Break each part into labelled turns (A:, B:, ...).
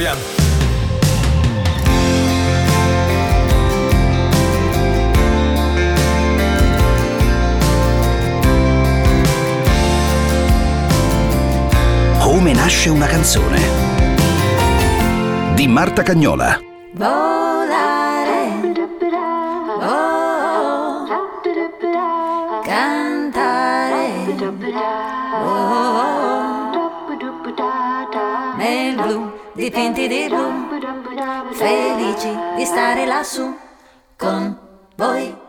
A: proviamo.
B: Come nasce una canzone di Marta Cagnola.
C: Dipinti di blu, felici di stare lassù con voi.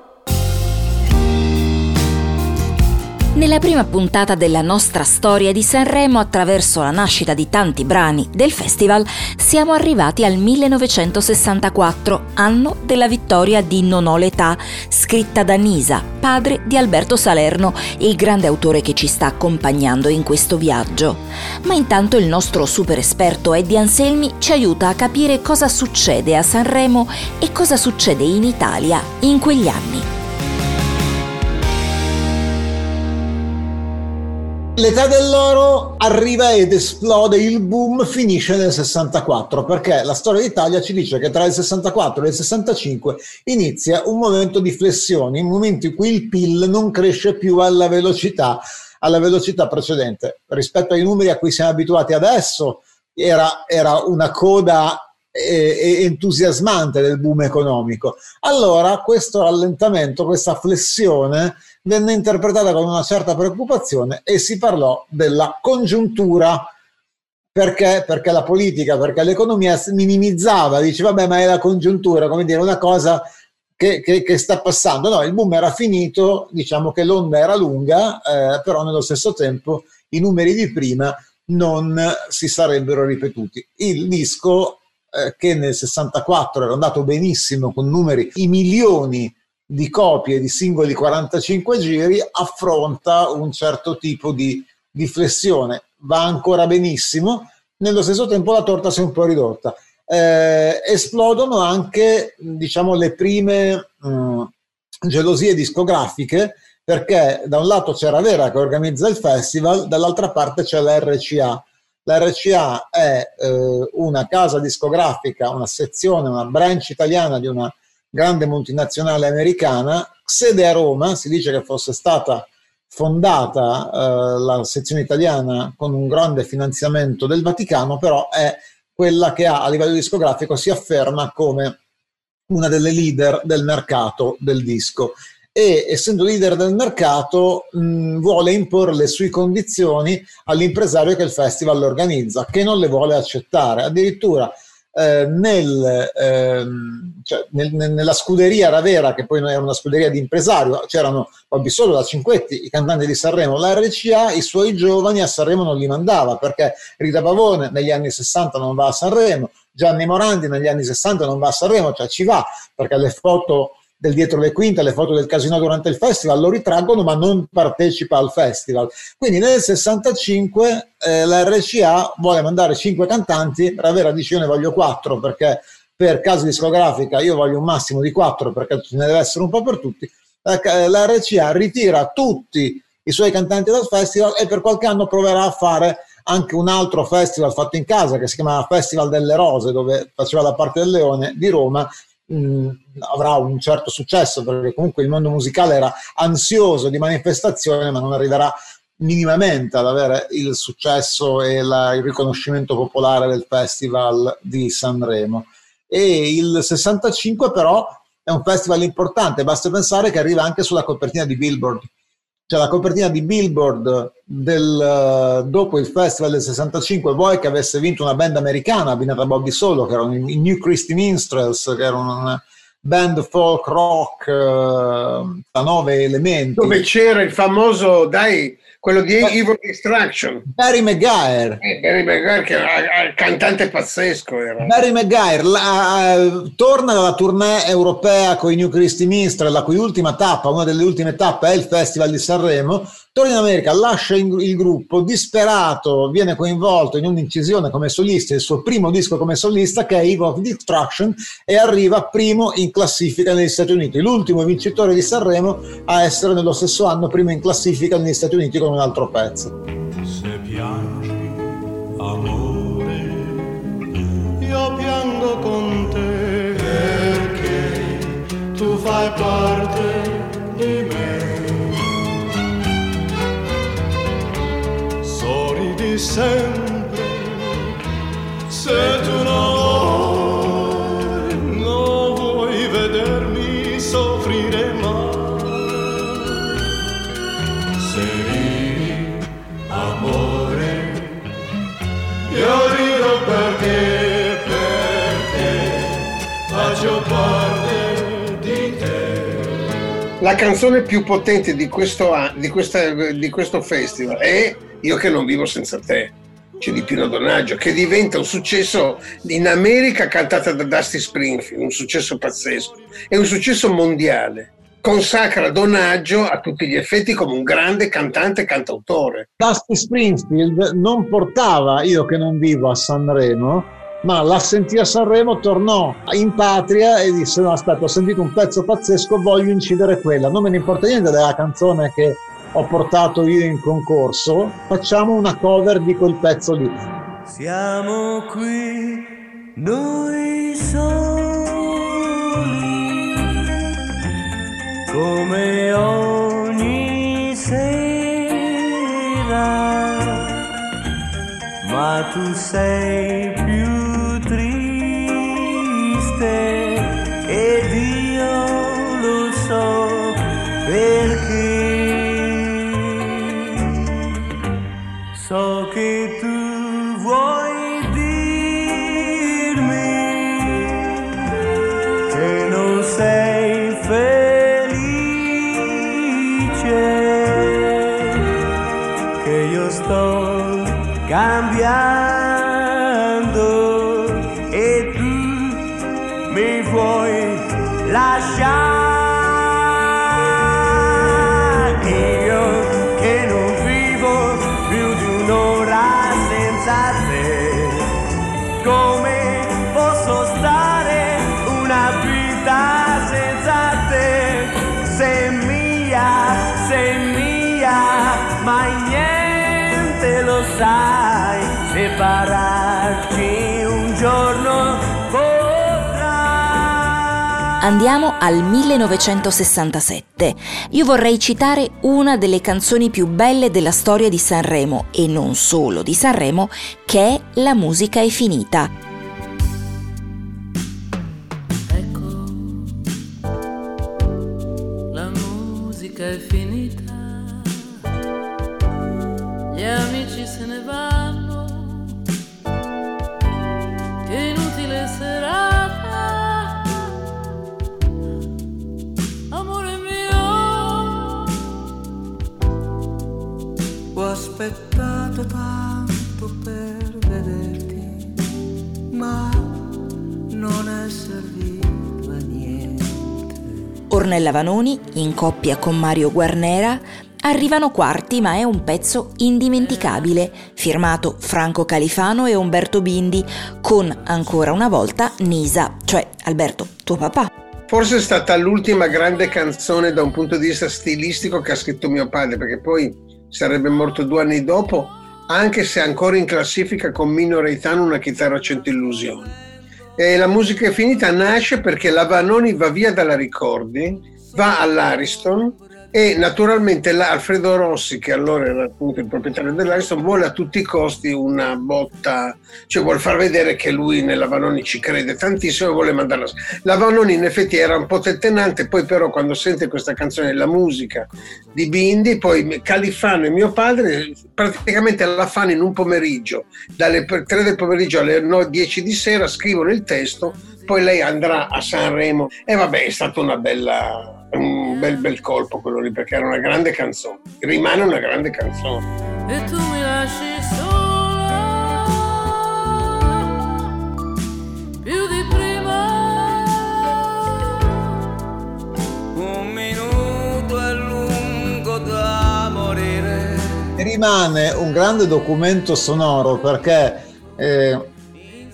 D: Nella prima puntata della nostra storia di Sanremo, attraverso la nascita di tanti brani del festival, siamo arrivati al 1964, anno della vittoria di Non ho l'età, scritta da Nisa, padre di Alberto Salerno, il grande autore che ci sta accompagnando in questo viaggio. Ma intanto il nostro super esperto Eddie Anselmi ci aiuta a capire cosa succede a Sanremo e cosa succede in Italia in quegli anni.
E: L'età dell'oro arriva ed esplode, il boom finisce nel 64 perché la storia d'Italia ci dice che tra il 64 e il 65 inizia un momento di flessione, un momento in cui il PIL non cresce più alla velocità, alla velocità precedente. Rispetto ai numeri a cui siamo abituati adesso era, era una coda eh, entusiasmante del boom economico. Allora questo rallentamento, questa flessione venne interpretata con una certa preoccupazione e si parlò della congiuntura. Perché? Perché la politica, perché l'economia minimizzava, diceva vabbè ma è la congiuntura, come dire, una cosa che, che, che, sta passando. No, il boom era finito, diciamo che l'onda era lunga, eh, però nello stesso tempo i numeri di prima non si sarebbero ripetuti. Il disco eh, che nel 64 era andato benissimo con numeri i milioni di copie di singoli 45 giri affronta un certo tipo di, di flessione. Va ancora benissimo, nello stesso tempo la torta si è un po' ridotta. Eh, esplodono anche diciamo, le prime mh, mm, gelosie discografiche perché da un lato c'è Ravera che organizza il festival, dall'altra parte c'è la RCA. La RCA è eh, una casa discografica, una sezione, una branch italiana di una grande multinazionale americana, sede a Roma, si dice che fosse stata fondata eh, la sezione italiana con un grande finanziamento del Vaticano, però è quella che ha a livello discografico si afferma come una delle leader del mercato del disco e essendo leader del mercato mh, vuole imporre le sue condizioni all'impresario che il festival organizza, che non le vuole accettare. Addirittura eh, nel, ehm, cioè, nel, nella scuderia Ravera, che poi era una scuderia di impresario, c'erano Bobby Solo, la Cinquetti, i cantanti di Sanremo, la RCA, i suoi giovani a Sanremo non li mandava perché Rita Pavone negli anni 60 non va a Sanremo, Gianni Morandi negli anni 60 non va a Sanremo, cioè ci va perché le foto del dietro le quinte, le foto del casino durante il festival, lo ritraggono ma non partecipa al festival. Quindi nel 65 eh, la RCA vuole mandare 5 cantanti, Ravera dice io ne voglio 4 perché per casa discografica io voglio un massimo di 4 perché ce ne deve essere un po' per tutti. La, la RCA ritira tutti i suoi cantanti dal festival e per qualche anno proverà a fare anche un altro festival fatto in casa che si chiama Festival delle Rose dove faceva la parte del Leone di Roma mh, avrà un certo successo perché comunque il mondo musicale era ansioso di manifestazione ma non arriverà minimamente ad avere il successo e la, il riconoscimento popolare del festival di Sanremo. E il 65 però è un festival importante. Basta pensare che arriva anche sulla copertina di Billboard cioè la copertina di Billboard del, dopo il festival del 65 vuoi che avesse vinto una band americana abbinata a Bobby Solo che erano i New Christy Minstrels che erano una band folk rock uh, a nove elementi.
F: Dove c'era il famoso dai quello di Evil Destruction.
E: Barry Maguire.
F: Eh, Barry Maguire che era il cantante pazzesco. Era.
E: Barry Maguire la, torna dalla tournée europea con i New Christy Minstrel, la cui ultima tappa, una delle ultime tappe è il Festival di Sanremo, Torna in America, lascia il gruppo, disperato, viene coinvolto in un'incisione come solista, il suo primo disco come solista che è Eve of Destruction e arriva primo in classifica negli Stati Uniti, l'ultimo vincitore di Sanremo a essere nello stesso anno primo in classifica negli Stati Uniti con un altro pezzo. Se piangi, amore,
A: io piango con te perché tu fai parte sempre se tu non vuoi, vedermi soffrire. Se ridi, amore, io rido perché, perché faccio parte di te.
F: La canzone più potente di questo, di questa- di questo festival è Io che non vivo senza te, c'è di Pino Donaggio, che diventa un successo in America cantata da Dusty Springfield, un successo pazzesco, è un successo mondiale. Consacra Donaggio a tutti gli effetti come un grande cantante e cantautore.
E: Dusty Springfield non portava Io che non vivo a Sanremo, ma la sentì a Sanremo, tornò in patria e disse no aspetta ho sentito un pezzo pazzesco, voglio incidere quella, non me ne importa niente della canzone che ho portato io in concorso, facciamo una cover di quel pezzo lì.
A: Siamo qui noi soli, come ogni sera, ma tu sei cambiar.
D: Andiamo al 1967. Io vorrei citare una delle canzoni più belle della storia di Sanremo e non solo di Sanremo, che è La musica è finita.
G: Ecco, la musica è finita, gli amici se ne vanno,
A: aspettato tanto per vederti, ma non è servito a niente.
D: Ornella Vanoni, in coppia con Mario Guarnera, arrivano quarti ma è un pezzo indimenticabile, firmato Franco Califano e Umberto Bindi, con ancora una volta Nisa, cioè Alberto, tuo papà.
F: Forse è stata l'ultima grande canzone da un punto di vista stilistico che ha scritto mio padre, perché poi sarebbe morto due anni dopo, anche se ancora in classifica con Mino Reitano una chitarra cento illusioni. E la musica è finita nasce perché la Vanoni va via dalla Ricordi, va all'Ariston e naturalmente la- Alfredo Rossi, che allora era appunto il proprietario dell'Ariston, vuole a tutti i costi una botta, cioè vuole far vedere che lui nella Vanoni ci crede tantissimo e vuole mandarla. La Vanoni in effetti era un po' tentennante, poi però quando sente questa canzone, la musica di Bindi, poi Califano e mio padre praticamente la fanno in un pomeriggio, dalle 3 del pomeriggio alle 9, 10 di sera, scrivono il testo, poi lei andrà a Sanremo e vabbè è stato una bella, un bel bel colpo quello lì perché era una grande canzone, rimane una grande canzone.
G: e tu mi lasci sola più di prima
A: Un minuto è lungo da morire.
E: Rimane un grande documento sonoro perché eh,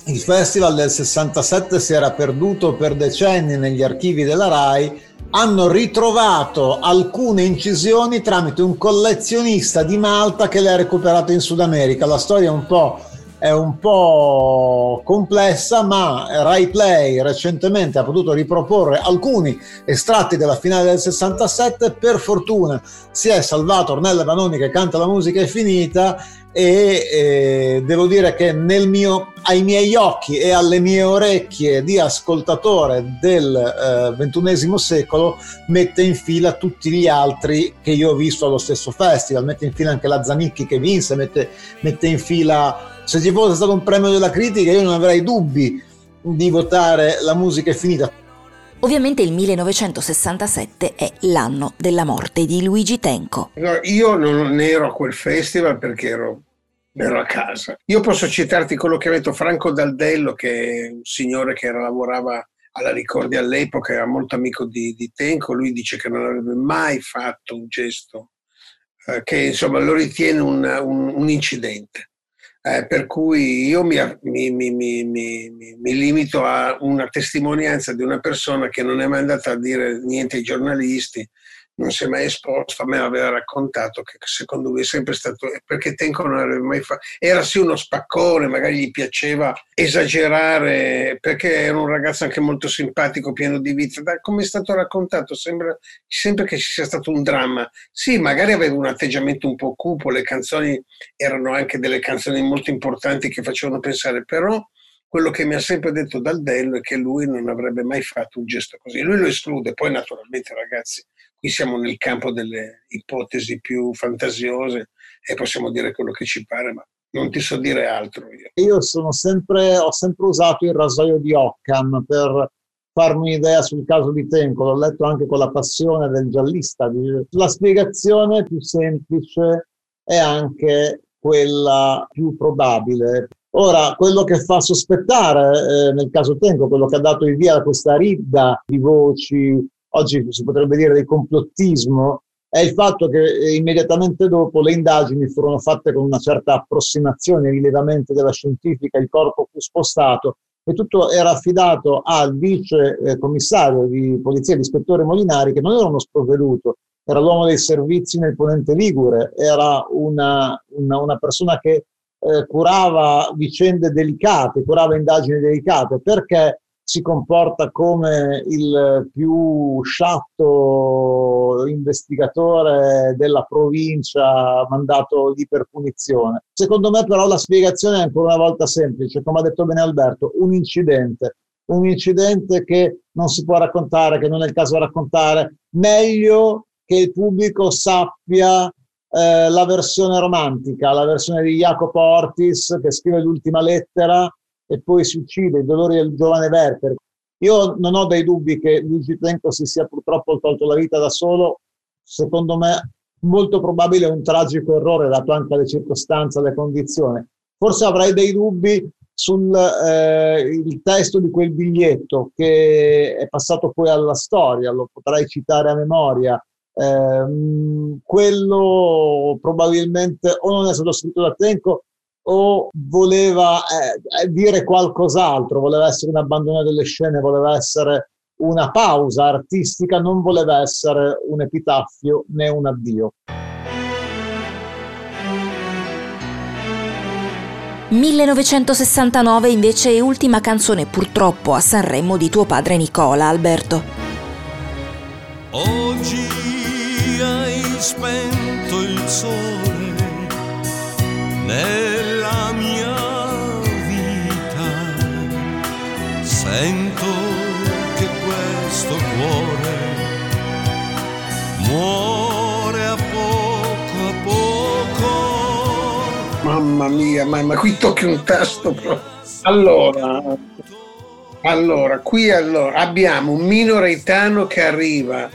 E: il festival del 67 si era perduto per decenni negli archivi della RAI, hanno ritrovato alcune incisioni tramite un collezionista di Malta che le ha recuperate in Sud America. La storia è un po' è un po' complessa, ma Rai Play recentemente ha potuto riproporre alcuni estratti della finale del 67. Per fortuna si è salvato Ornella Vanoni che canta la musica è finita e eh, devo dire che mio, ai miei occhi e alle mie orecchie di ascoltatore del XXI eh, secolo mette in fila tutti gli altri che io ho visto allo stesso festival, mette in fila anche la Zanicchi che vinse, mette, mette in fila, se ci fosse stato un premio della critica io non avrei dubbi di votare la musica è finita.
D: Ovviamente il 1967 è l'anno della morte di Luigi Tenco.
F: No, io non ero a quel festival perché ero ero a casa. Io posso citarti quello che ha detto Franco Daldello, che è un signore che lavorava alla Ricordia all'epoca, era molto amico di, di, Tenco, lui dice che non avrebbe mai fatto un gesto eh, che insomma lo ritiene un, un, un incidente. Eh, per cui io mi, mi, mi, mi, limito a una testimonianza di una persona che non è mai andata a dire niente ai giornalisti, non si è mai esposto, a me aveva raccontato che secondo lui è sempre stato, perché Tenco non avrebbe mai fatto, era sì uno spaccone, magari gli piaceva esagerare, perché era un ragazzo anche molto simpatico, pieno di vita, da come è stato raccontato sembra sempre che ci sia stato un dramma. Sì, magari aveva un atteggiamento un po' cupo, le canzoni erano anche delle canzoni molto importanti che facevano pensare, però quello che mi ha sempre detto Daldello è che lui non avrebbe mai fatto un gesto così. Lui lo esclude, poi naturalmente ragazzi Qui siamo nel campo delle ipotesi più fantasiose e possiamo dire quello che ci pare, ma non ti so dire altro. Io,
E: io sempre, ho sempre usato il rasoio di Occam per farmi un'idea sul caso di Tenco, l'ho letto anche con la passione del giallista. La spiegazione più semplice è anche quella più probabile. Ora, quello che fa sospettare eh, nel caso Tenco, quello che ha dato il via a questa ridda di voci oggi si potrebbe dire di complottismo, è il fatto che eh, immediatamente dopo le indagini furono fatte con una certa approssimazione, rilevamento della scientifica, il corpo fu spostato e tutto era affidato al vice eh, commissario di polizia, l'ispettore Molinari, che non era uno sprovveduto, era l'uomo dei servizi nel Ponente Ligure, era una, una, una persona che eh, curava vicende delicate, curava indagini delicate, perché si comporta come il più sciatto investigatore della provincia mandato lì per punizione. Secondo me però la spiegazione è ancora una volta semplice, come ha detto bene Alberto, un incidente, un incidente che non si può raccontare, che non è il caso di raccontare, meglio che il pubblico sappia eh, la versione romantica, la versione di Jacopo Ortis che scrive l'ultima lettera e poi si uccide, i dolori del giovane Werther. Io non ho dei dubbi che Luigi Tenco si sia purtroppo tolto la vita da solo, secondo me molto probabile un tragico errore dato anche alle circostanze, alle condizioni. Forse avrei dei dubbi sul eh, testo di quel biglietto che è passato poi alla storia, lo potrei citare a memoria. Eh, quello probabilmente o non è stato scritto da Tenco o voleva eh, eh, dire qualcos'altro, voleva essere un abbandono delle scene, voleva essere una pausa artistica, non voleva essere un epitaffio né un addio.
D: 1969 invece è ultima canzone purtroppo a Sanremo di tuo padre Nicola Alberto.
A: Oggi hai spento il sole nella Sento che questo cuore muore a poco a poco.
F: Mamma mia, mamma, qui tocchi un tasto Allora, allora, qui allora, abbiamo un minoretano che arriva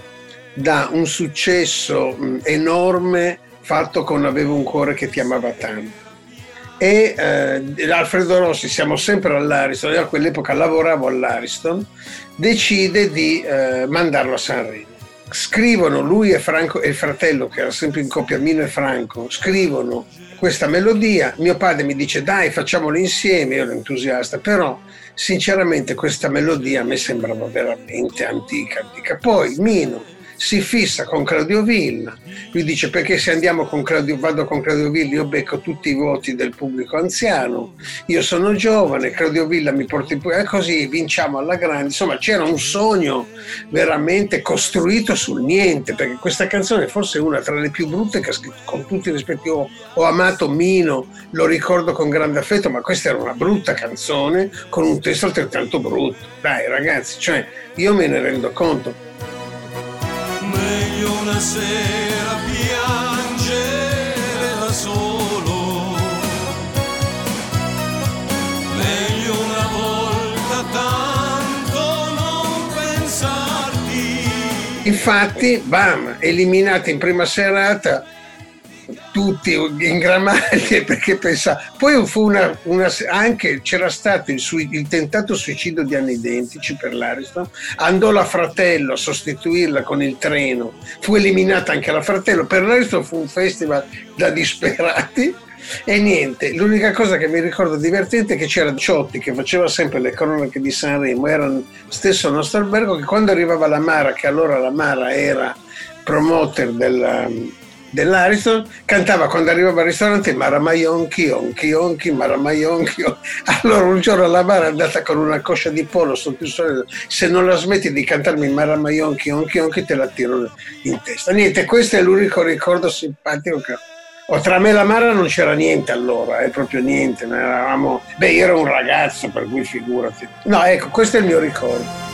F: da un successo enorme fatto con Avevo un cuore che ti amava tanto e eh, Alfredo Rossi, siamo sempre all'Ariston, io a quell'epoca lavoravo all'Ariston, decide di eh, mandarlo a Sanremo. Scrivono, lui e, Franco, e il fratello, che era sempre in coppia, Mino e Franco, scrivono questa melodia, mio padre mi dice dai facciamolo insieme, io ero entusiasta, però sinceramente questa melodia a me sembrava veramente antica, antica. Poi Mino si fissa con Claudio Villa, lui dice perché se andiamo con Claudio, vado con Claudio Villa io becco tutti i voti del pubblico anziano, io sono giovane, Claudio Villa mi porta in pubblico, e così vinciamo alla grande, insomma c'era un sogno veramente costruito sul niente, perché questa canzone forse è una tra le più brutte che ha scritto, con tutti i rispetti, ho, ho amato Mino, lo ricordo con grande affetto, ma questa era una brutta canzone con un testo altrettanto brutto. Dai ragazzi, cioè io me ne rendo conto.
A: Meglio una sera piangere da solo. Meglio una volta tanto non pensarti.
F: Infatti, bam, eliminati in prima serata tutti in gramaglie perché pensa poi fu una, una- anche c'era stato il, sui- il tentato suicidio di anni identici per l'Ariston andò la fratello a sostituirla con il treno fu eliminata anche la fratello per l'Ariston fu un festival da disperati. E niente, l'unica cosa che mi ricordo divertente è che c'era Ciotti che faceva sempre le cronache di Sanremo, era stesso nostro albergo che quando arrivava la Mara, che allora la Mara era promoter della, dell'Ariston, cantava quando arrivava al ristorante Maramaionchi, Onchi, Onchi, Maramaionchi. Onchi. Allora un giorno la Mara è andata con una coscia di pollo il sole, se non la smetti di cantarmi Maramaionchi, Onchi, Onchi te la tiro in testa. Niente, questo è l'unico ricordo simpatico che ho. Tra me e la Mara non c'era niente allora, è proprio niente, eravamo... Beh, io ero un ragazzo, per cui figurati. No, ecco, questo è il mio ricordo.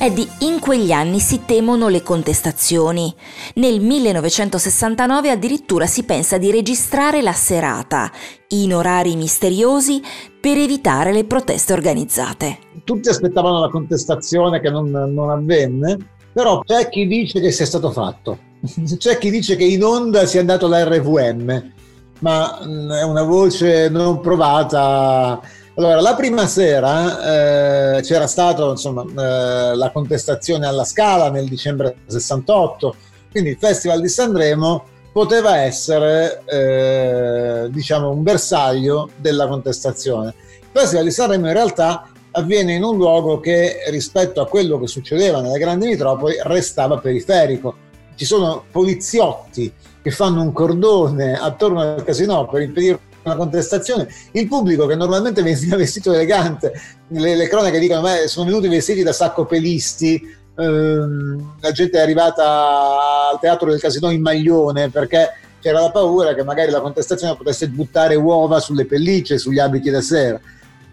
D: Eddie, in quegli anni si temono le contestazioni. Nel 1969 addirittura si pensa di registrare la serata, in orari misteriosi, per evitare le proteste organizzate.
E: Tutti aspettavano la contestazione che non, non avvenne, però c'è chi dice che sia stato fatto. C'è chi dice che in onda sia andato la RVM, ma mh, è una voce non provata. Allora, la prima sera eh, c'era stata eh, la contestazione alla Scala nel dicembre 68, quindi il Festival di Sanremo poteva essere eh, diciamo un bersaglio della contestazione. Il Festival di Sanremo in realtà avviene in un luogo che rispetto a quello che succedeva nelle grandi metropoli restava periferico. Ci sono poliziotti che fanno un cordone attorno al casino per impedire una contestazione, il pubblico che normalmente veniva vestito elegante, le, le cronache dicono che sono venuti vestiti da saccopelisti, ehm, la gente è arrivata al teatro del casino in maglione perché c'era la paura che magari la contestazione potesse buttare uova sulle pellicce, sugli abiti da sera.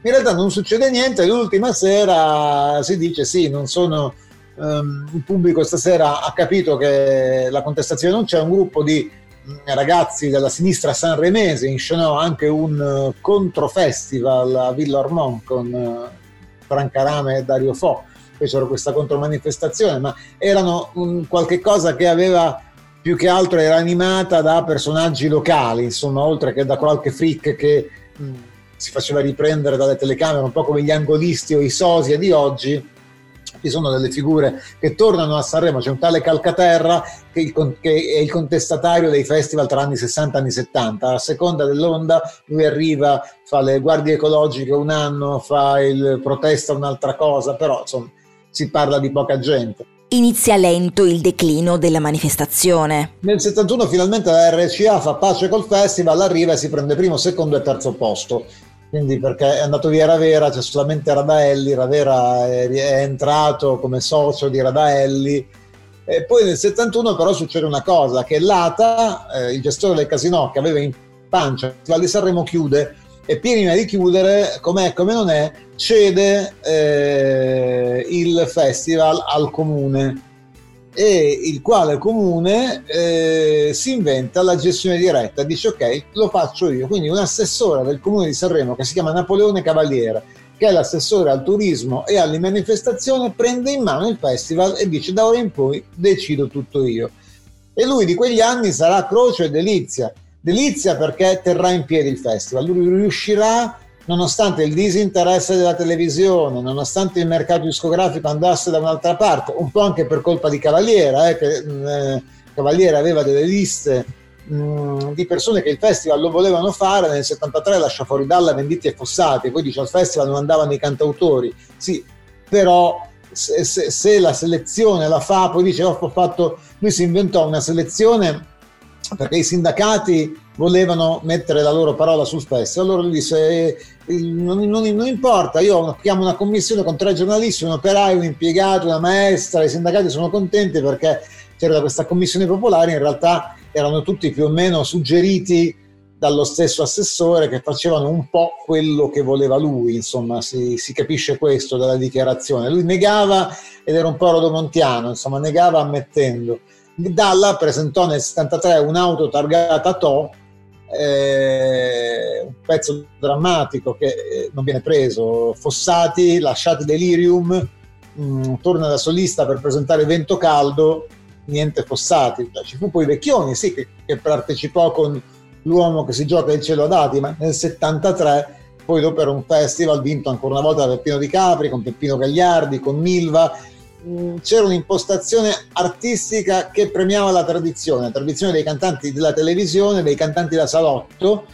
E: In realtà non succede niente, l'ultima sera si dice sì, non sono... ehm, il pubblico stasera ha capito che la contestazione non c'è, un gruppo di ragazzi della sinistra sanremese inscenò anche un uh, controfestival a Villa Ormond con uh, Franca Rame e Dario Fo fecero questa contromanifestazione ma erano qualche cosa che aveva più che altro era animata da personaggi locali insomma oltre che da qualche freak che mh, si faceva riprendere dalle telecamere un po' come gli angolisti o i sosia di oggi ci sono delle figure che tornano a Sanremo, c'è un tale Calcaterra che, il che è il contestatario dei festival tra anni 60 e anni 70, a seconda dell'onda lui arriva, fa le guardie ecologiche un anno, fa il protesta un'altra cosa, però insomma si parla di poca gente.
D: Inizia lento il declino della manifestazione.
E: Nel 71 finalmente la RCA fa pace col festival, arriva e si prende primo, secondo e terzo posto. Quindi perché è andato via Ravera, c'è solamente Radaelli, Ravera è, è entrato come socio di Radaelli. E poi nel 71 però succede una cosa, che l'ATA, eh, il gestore del casino che aveva in pancia, Festival di Sanremo chiude e prima di chiudere, com'è come non è, cede eh, il festival al comune e il quale comune eh, si inventa la gestione diretta, dice ok, lo faccio io. Quindi un assessore del comune di Sanremo che si chiama Napoleone Cavaliere, che è l'assessore al turismo e alle manifestazioni, prende in mano il festival e dice da ora in poi decido tutto io. E lui di quegli anni sarà croce e delizia. Delizia perché terrà in piedi il festival, lui riuscirà nonostante il disinteresse della televisione, nonostante il mercato discografico andasse da un'altra parte, un po' anche per colpa di Cavaliera, eh, che eh, Cavaliera aveva delle liste mh, di persone che il festival lo volevano fare, nel 73 lascia fuori Dalla, Venditti e Fossati, poi dice al festival non andavano i cantautori, sì, però se, se- se la selezione la fa, poi dice "Oh, ho fatto, lui si inventò una selezione perché i sindacati volevano mettere la loro parola sul festival, allora lui disse "Eh, non, non- non importa, io chiamo una commissione con tre giornalisti, un operaio, un impiegato, una maestra, i sindacati sono contenti perché c'era questa commissione popolare, in realtà erano tutti più o meno suggeriti dallo stesso assessore che facevano un po' quello che voleva lui, insomma si, si capisce questo dalla dichiarazione. Lui negava ed era un po' rodomontiano, insomma negava ammettendo. Dalla presentò nel 73 un'auto targata To, eh, un pezzo drammatico che eh, non viene preso, Fossati, lasciati Delirium, mh, torna da solista per presentare Vento Caldo, niente Fossati. Ci fu poi Vecchioni, sì, che, che partecipò con l'uomo che si gioca il cielo a dati, ma nel 73 poi dopo era un festival vinto ancora una volta da Peppino Di Capri, con Peppino Gagliardi, con Milva, Mm, c'era un'impostazione artistica che premiava la tradizione, la tradizione dei cantanti della televisione, dei cantanti da salotto,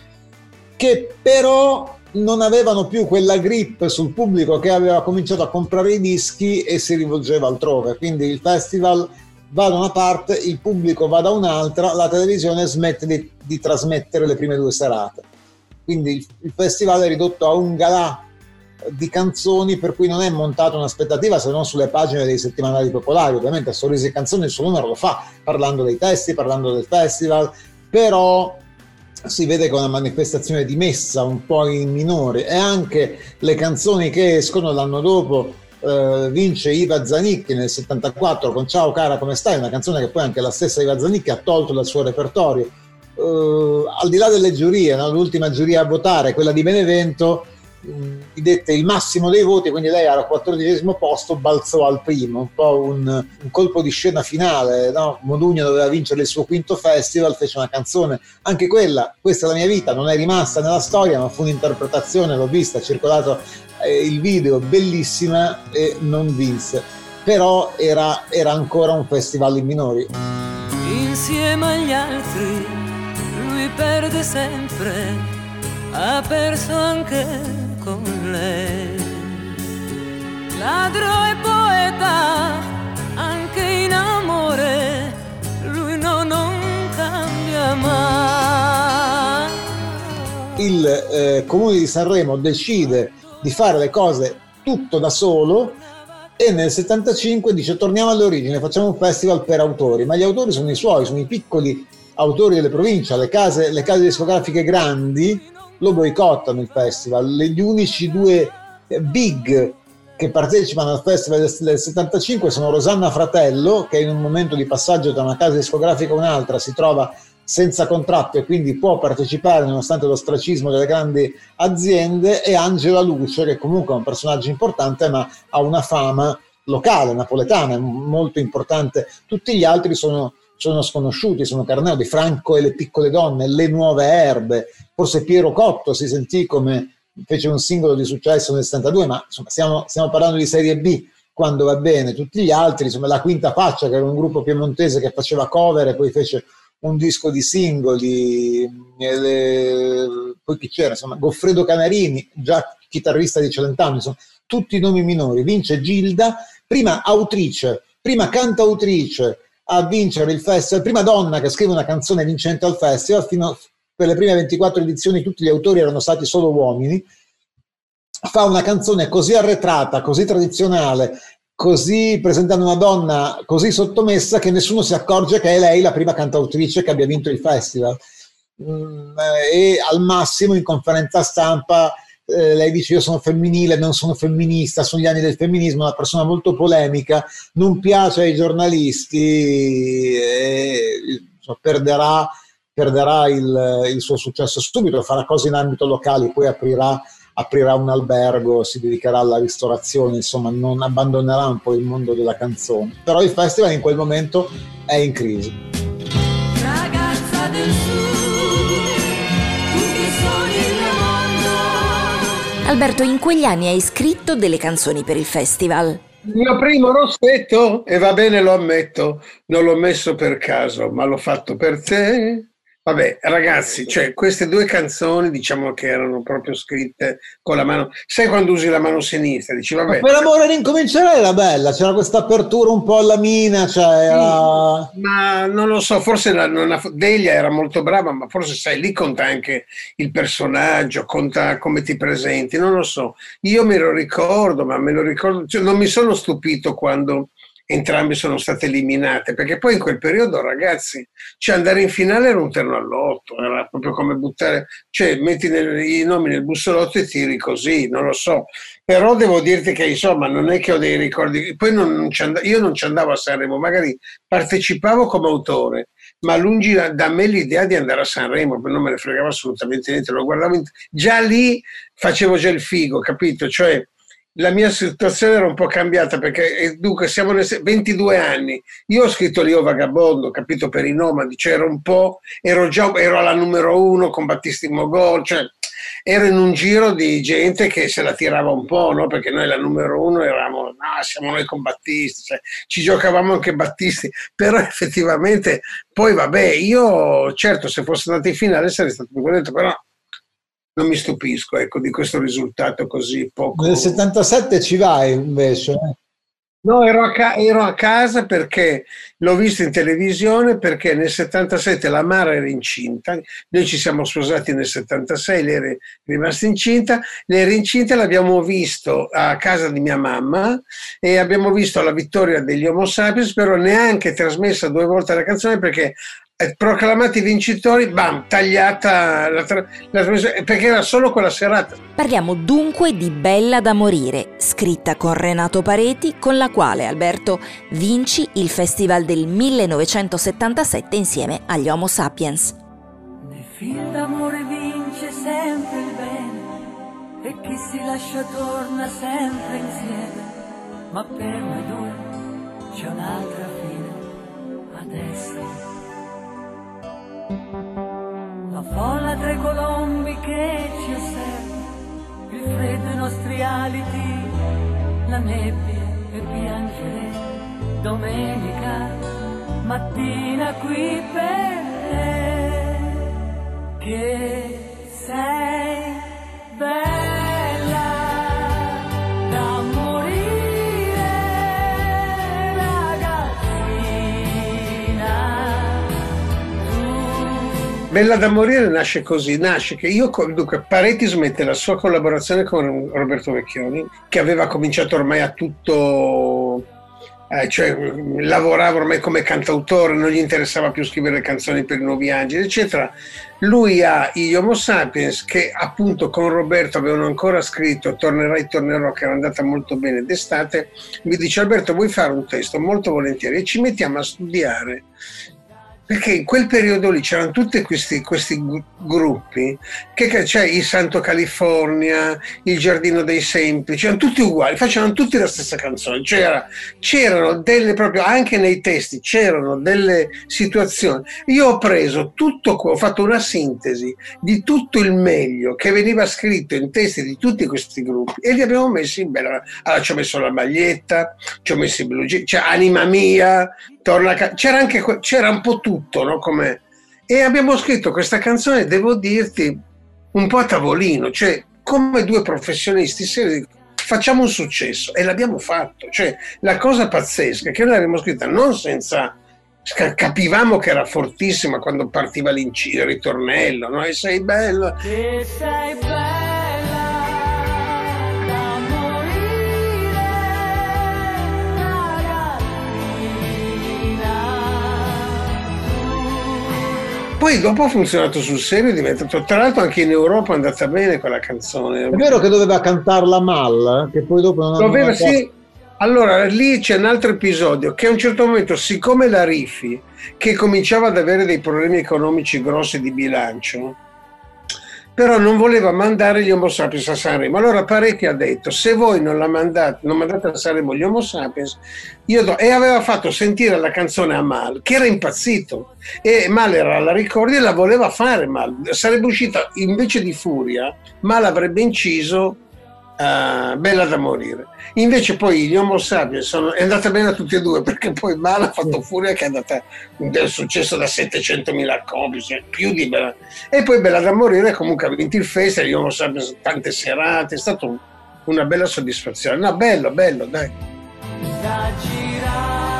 E: che però non avevano più quella grip sul pubblico che aveva cominciato a comprare i dischi e si rivolgeva altrove. Quindi il festival va da una parte, il pubblico va da un'altra, la televisione smette di, di trasmettere le prime due serate. Quindi il, il festival è ridotto a un galà di canzoni per cui non è montata un'aspettativa se non sulle pagine dei settimanali popolari. Ovviamente Sorrisi e Canzoni il suo numero lo fa, parlando dei testi, parlando del festival, però si vede che è una manifestazione di messa un po' in minore e anche le canzoni che escono l'anno dopo eh, vince Iva Zanicchi nel 74 con Ciao cara come stai, una canzone che poi anche la stessa Iva Zanicchi ha tolto dal suo repertorio. Eh, al di là delle giurie, no? l'ultima giuria a votare, quella di Benevento, dette il massimo dei voti, quindi lei era al quattordicesimo posto, balzò al primo, un po' un, un colpo di scena finale. No? Modugno doveva vincere il suo quinto festival, fece una canzone, anche quella, questa è la mia vita, non è rimasta nella storia, ma fu un'interpretazione, l'ho vista, ha circolato eh, il video, bellissima e non vinse. Però era, era ancora un festival in minori.
G: insieme agli altri, lui perde sempre, ha perso anche con lei. Ladro e poeta, anche in amore, lui no, non cambia mai.
E: il eh, comune di Sanremo decide di fare le cose tutto da solo e nel 75 dice torniamo alle origini, facciamo un festival per autori, ma gli autori sono i suoi, sono i piccoli autori delle province, le case, le case discografiche grandi lo boicottano il festival, gli unici due big che partecipano al festival del, del 75 sono Rosanna Fratello che in un momento di passaggio tra una casa discografica e un'altra si trova senza contratto e quindi può partecipare nonostante lo stracismo delle grandi aziende e Angela Luce che comunque è un personaggio importante ma ha una fama locale, napoletana, molto importante. Tutti gli altri sono, sono sconosciuti, sono Carneo di Franco e le piccole donne, le nuove erbe, forse Piero Cotto si sentì come fece un singolo di successo nel 72, ma insomma stiamo, stiamo parlando di serie B quando va bene, tutti gli altri, insomma la Quinta Faccia che era un gruppo piemontese che faceva cover e poi fece un disco di singoli, le- poi chi c'era, insomma, Goffredo Canarini, già chitarrista di Celentano, insomma, tutti i nomi minori, vince Gilda, prima autrice, prima cantautrice a vincere il festival, prima donna che scrive una canzone vincente al festival, fino per le prime 24 edizioni tutti gli autori erano stati solo uomini, fa una canzone così arretrata, così tradizionale, così presentando una donna così sottomessa che nessuno si accorge che è lei la prima cantautrice che abbia vinto il festival. Mm, eh, e al massimo in conferenza stampa eh, lei dice io sono femminile, non sono femminista, sono gli anni del femminismo, una persona molto polemica, non piace ai giornalisti, e, insomma, perderà, perderà il, il suo successo subito, farà cose in ambito locale, poi aprirà aprirà un albergo, si dedicherà alla ristorazione, insomma non abbandonerà un po' il mondo della canzone. Però il festival in quel momento è in crisi.
D: Alberto, in quegli anni hai scritto delle canzoni per il festival.
F: Il mio primo rossetto, e va bene, lo ammetto, non l'ho messo per caso, ma l'ho fatto per te. Vabbè, ragazzi, cioè, queste due canzoni diciamo che erano proprio scritte con la mano. Sai quando usi la mano sinistra? Dici,
E: Ma
F: vabbè,
E: per l'amore di incominciare era bella, c'era questa apertura un po' alla mina, cioè era...
F: ma non lo so, forse la, non ha- Delia era molto brava, ma forse sai, lì conta anche il personaggio, conta come ti presenti, non lo so. Io me lo ricordo, ma me lo ricordo, cioè, non mi sono stupito quando entrambe sono state eliminate, perché poi in quel periodo, ragazzi, cioè andare in finale era un terno all'otto, era proprio come buttare, cioè metti nel- i nomi nel bussolotto e tiri così, non lo so. Però devo dirti che insomma non è che ho dei ricordi, poi non- non ci and- io non ci andavo a Sanremo, magari partecipavo come autore, ma lungi da, da me l'idea di andare a Sanremo, non me ne fregava assolutamente niente, lo guardavo, in- già lì facevo già il figo, capito? Cioè la mia situazione era un po' cambiata perché eh, dunque siamo nel se- 22 anni, io ho scritto Io Vagabondo, capito, per i nomadi, cioè ero un po', ero già, ero alla numero uno con Battisti Mogol, cioè ero in un giro di gente che se la tirava un po', no? Perché noi la numero uno eravamo, no, siamo noi con Battisti, cioè, ci giocavamo anche Battisti, però effettivamente poi vabbè, io certo se fosse andato in finale sarei stato più contento, però non mi stupisco ecco, di questo risultato così poco.
E: Nel 77 ci vai invece. eh?
F: No, ero a, ca- ero a casa perché l'ho visto in televisione perché nel 77 la Mara era incinta, noi ci siamo sposati nel 76, lei era rimasta incinta, lei era incinta, l'abbiamo visto a casa di mia mamma e abbiamo visto la vittoria degli Homo sapiens, però neanche trasmessa due volte la canzone perché proclamati vincitori, bam, tagliata la, tra- la trasmissione, perché era solo quella serata.
D: Parliamo dunque di Bella da morire, scritta con Renato Pareti, con la quale Alberto vinci il festival del 1977 insieme agli Homo Sapiens.
G: Nel film d'amore vince sempre il bene e chi si lascia torna sempre insieme. Ma per noi due c'è un'altra fine adesso. La folla tra i colombi che ci osserva, il freddo ai nostri aliti, la nebbia e piangere. Domenica mattina qui per te che sei bella
F: Bella da morire nasce così, nasce che io, dunque, Pareti smette la sua collaborazione con Roberto Vecchioni, che aveva cominciato ormai a tutto, eh, cioè lavorava ormai come cantautore, non gli interessava più scrivere canzoni per i nuovi angeli, eccetera. Lui ha gli Homo Sapiens che appunto con Roberto avevano ancora scritto Tornerai, tornerò, che era andata molto bene d'estate, mi dice Alberto vuoi fare un testo? Molto volentieri e ci mettiamo a studiare perché in quel periodo lì c'erano tutti questi, questi gru- gruppi, che c'è il Santo California, il Giardino dei Semplici, erano tutti uguali, facevano tutti la stessa canzone, c'era, c'erano delle proprio, anche nei testi c'erano delle situazioni. Io ho preso tutto, ho fatto una sintesi di tutto il meglio che veniva scritto in testi di tutti questi gruppi e li abbiamo messi in bella... Allora ci ho messo la maglietta, ci ho messo i jeans, c'è Anima Mia, torna a ca- c'era anche c'era un po' tutto, no? Come... E abbiamo scritto questa canzone, devo dirti, un po' a tavolino, cioè come due professionisti seri, facciamo un successo e l'abbiamo fatto. Cioè, la cosa pazzesca è che noi l'abbiamo scritta non senza capivamo che era fortissima quando partiva il ritornello, no? E sei bello.
G: che sei bella
F: Poi dopo ha funzionato sul serio, è diventato, tra l'altro anche in Europa è andata bene quella canzone.
E: È vero che doveva cantarla mal, che poi dopo non
F: Doveva, sì. Allora, lì c'è un altro episodio che a un certo momento, siccome la Rifi, che cominciava ad avere dei problemi economici grossi di bilancio, però non voleva mandare gli Homo sapiens a Sanremo. Allora Parecchi ha detto, se voi non la mandate, non mandate a Sanremo gli Homo sapiens, io do... e aveva fatto sentire la canzone a Mal, che era impazzito. E Mal era alla ricordi e la voleva fare Mal. Sarebbe uscita invece di Furia, Mal avrebbe inciso uh, bella da morire. Invece poi gli Homo sapiens sono, è andata bene a tutti e due perché poi Mala ha fatto furia che è andata è successo da 700.000 copie, cioè più di bella. E poi Bella da morire comunque ha vinto il festival, gli Homo sapiens tante serate, è stata un, una bella soddisfazione. No, bello, bello, dai.
G: Da girare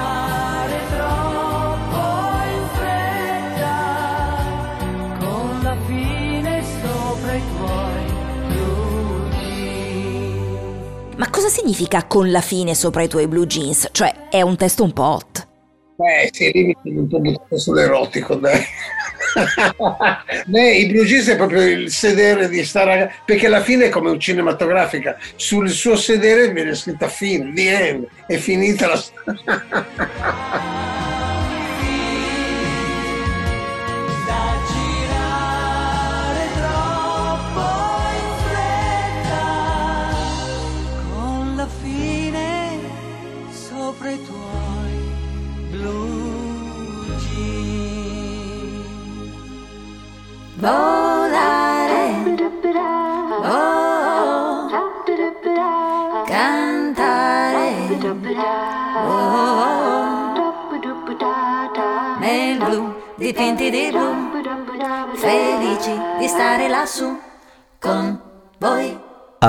D: Ma cosa significa con la fine sopra i tuoi blue jeans? Cioè, è un testo un po' hot.
F: Eh, si limiti un po' buttato sull'erotico, dai. Beh, i Blue Jeans è proprio il sedere di stare perché alla fine è come un cinematografica sul suo sedere viene scritta fine, the end, è finita la
G: Da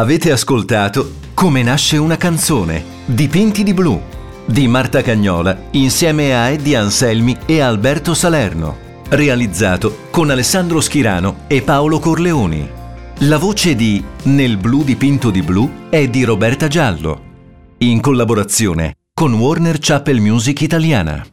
B: Avete ascoltato Come nasce una canzone, Dipinti di blu, di Marta Cagnola, insieme a Eddie Anselmi e Alberto Salerno. Realizzato con Alessandro Schirano e Paolo Corleoni. La voce di Nel blu dipinto di blu è di Roberta Giallo. In collaborazione con Warner Chapel Music Italiana.